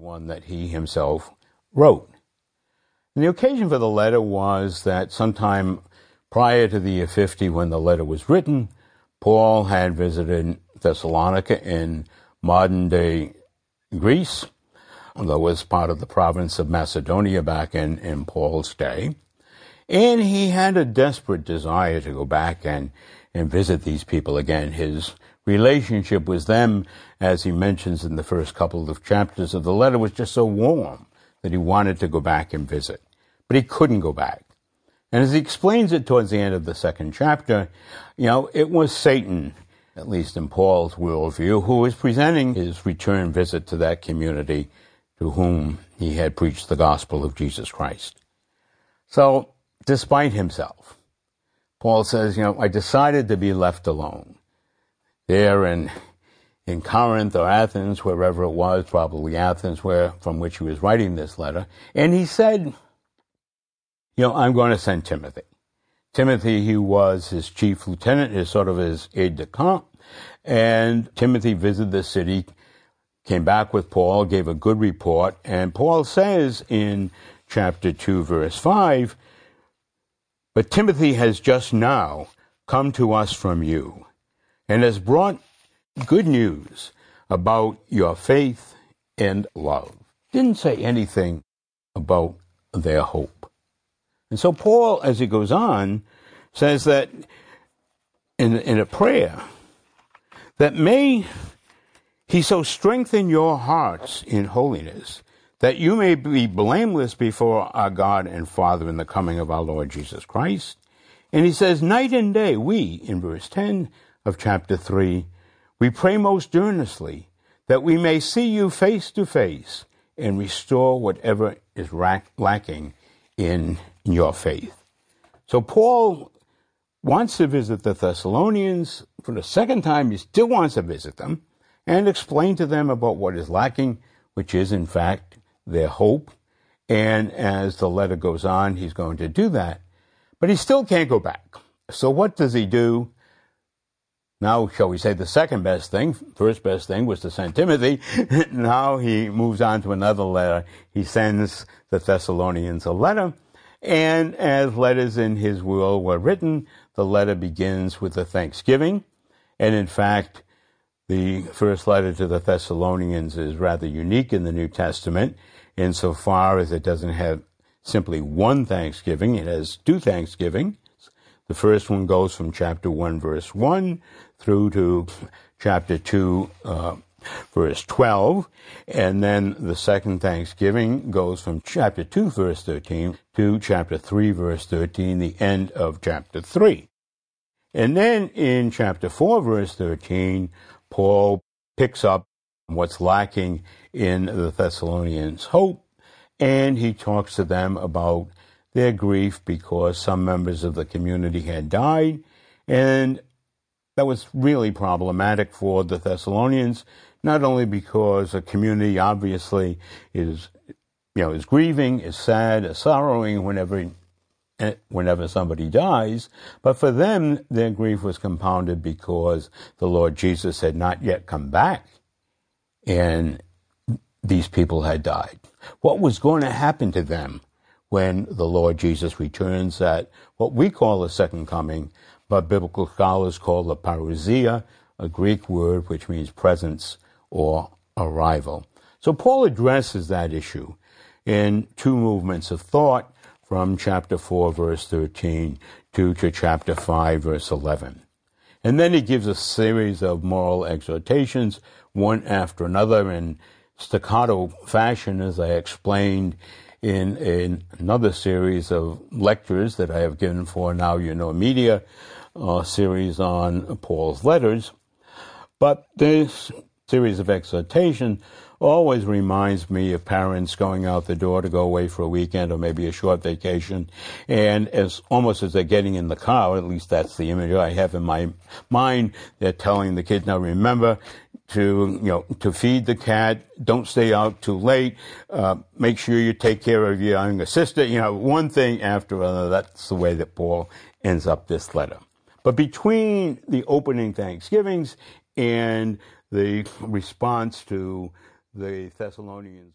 one that he himself wrote. And the occasion for the letter was that sometime prior to the year 50, when the letter was written, Paul had visited Thessalonica in modern day Greece, that was part of the province of Macedonia back in, in Paul's day. And he had a desperate desire to go back and, and visit these people again. His relationship with them, as he mentions in the first couple of chapters of the letter, was just so warm that he wanted to go back and visit. But he couldn't go back. And as he explains it towards the end of the second chapter, you know, it was Satan, at least in Paul's worldview, who was presenting his return visit to that community to whom he had preached the gospel of Jesus Christ. So, despite himself, Paul says, you know, I decided to be left alone. There in, in Corinth or Athens, wherever it was, probably Athens, where, from which he was writing this letter. And he said, you know, I'm going to send Timothy. Timothy, he was his chief lieutenant, his sort of his aide de camp. And Timothy visited the city, came back with Paul, gave a good report. And Paul says in chapter 2, verse 5, But Timothy has just now come to us from you and has brought good news about your faith and love. Didn't say anything about their hope. And so Paul, as he goes on, says that in, in a prayer, that may he so strengthen your hearts in holiness that you may be blameless before our God and Father in the coming of our Lord Jesus Christ. And he says, night and day, we, in verse 10 of chapter 3, we pray most earnestly that we may see you face to face and restore whatever is rack- lacking in your faith. So Paul wants to visit the Thessalonians for the second time. He still wants to visit them and explain to them about what is lacking, which is in fact their hope. And as the letter goes on, he's going to do that. But he still can't go back. So what does he do? Now, shall we say the second best thing? First best thing was to send Timothy. now he moves on to another letter. He sends the Thessalonians a letter and as letters in his will were written, the letter begins with a thanksgiving. And in fact, the first letter to the Thessalonians is rather unique in the New Testament insofar as it doesn't have simply one thanksgiving, it has two thanksgivings. The first one goes from chapter 1, verse 1 through to chapter 2, uh, verse 12. And then the second Thanksgiving goes from chapter 2, verse 13 to chapter 3, verse 13, the end of chapter 3. And then in chapter 4, verse 13, Paul picks up what's lacking in the Thessalonians' hope, and he talks to them about their grief because some members of the community had died, and that was really problematic for the Thessalonians not only because a community obviously is, you know, is grieving, is sad, is sorrowing whenever whenever somebody dies, but for them, their grief was compounded because the Lord Jesus had not yet come back and these people had died. What was going to happen to them when the Lord Jesus returns at what we call the second coming, but biblical scholars call the parousia, a Greek word which means presence or arrival. So Paul addresses that issue in two movements of thought from chapter 4, verse 13 to, to chapter 5, verse 11. And then he gives a series of moral exhortations, one after another, in staccato fashion, as I explained in, another series of lectures that I have given for Now You Know Media, series on Paul's letters. But this series of exhortation always reminds me of parents going out the door to go away for a weekend or maybe a short vacation. And as almost as they're getting in the car, at least that's the image I have in my mind, they're telling the kids, now remember, to you know to feed the cat. Don't stay out too late. Uh, make sure you take care of your younger sister. You know, one thing after another. That's the way that Paul ends up this letter. But between the opening Thanksgivings and the response to the Thessalonians.